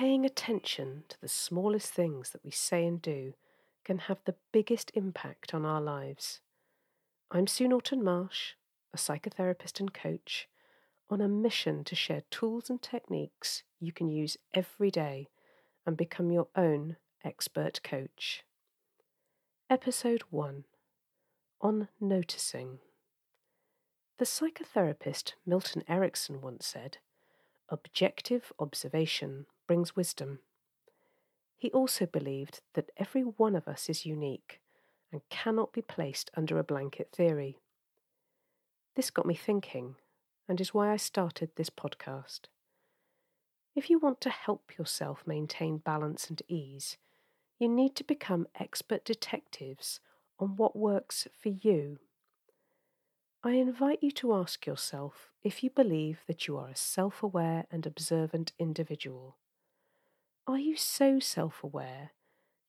paying attention to the smallest things that we say and do can have the biggest impact on our lives. I'm Sue Norton Marsh, a psychotherapist and coach, on a mission to share tools and techniques you can use every day and become your own expert coach. Episode 1 On Noticing. The psychotherapist Milton Erickson once said, Objective observation brings wisdom. He also believed that every one of us is unique and cannot be placed under a blanket theory. This got me thinking and is why I started this podcast. If you want to help yourself maintain balance and ease, you need to become expert detectives on what works for you. I invite you to ask yourself if you believe that you are a self aware and observant individual. Are you so self aware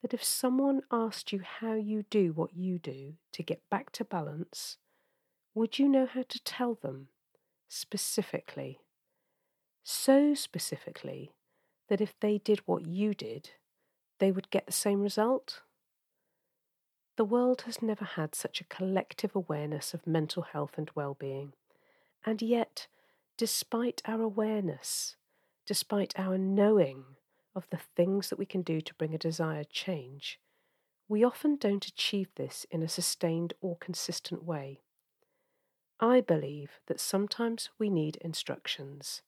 that if someone asked you how you do what you do to get back to balance, would you know how to tell them specifically? So specifically that if they did what you did, they would get the same result? The world has never had such a collective awareness of mental health and well being. And yet, despite our awareness, despite our knowing of the things that we can do to bring a desired change, we often don't achieve this in a sustained or consistent way. I believe that sometimes we need instructions.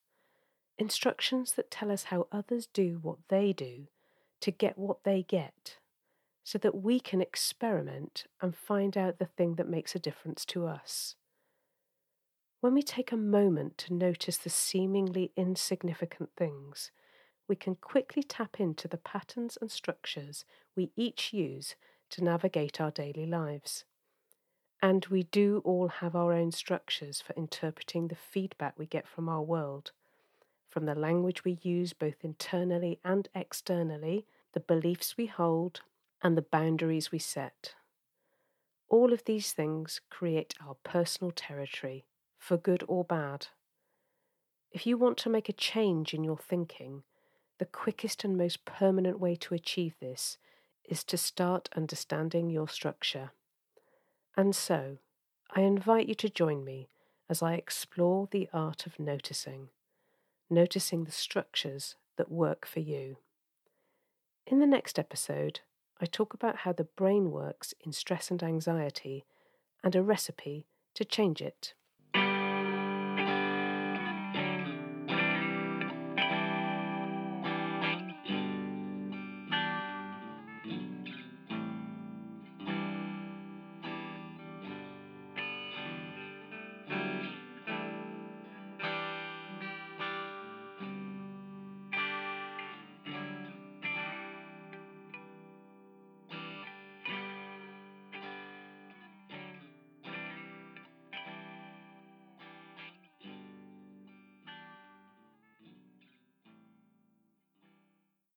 Instructions that tell us how others do what they do to get what they get, so that we can experiment and find out the thing that makes a difference to us. When we take a moment to notice the seemingly insignificant things, we can quickly tap into the patterns and structures we each use to navigate our daily lives. And we do all have our own structures for interpreting the feedback we get from our world, from the language we use both internally and externally, the beliefs we hold, and the boundaries we set. All of these things create our personal territory, for good or bad. If you want to make a change in your thinking, the quickest and most permanent way to achieve this is to start understanding your structure. And so, I invite you to join me as I explore the art of noticing, noticing the structures that work for you. In the next episode, I talk about how the brain works in stress and anxiety and a recipe to change it.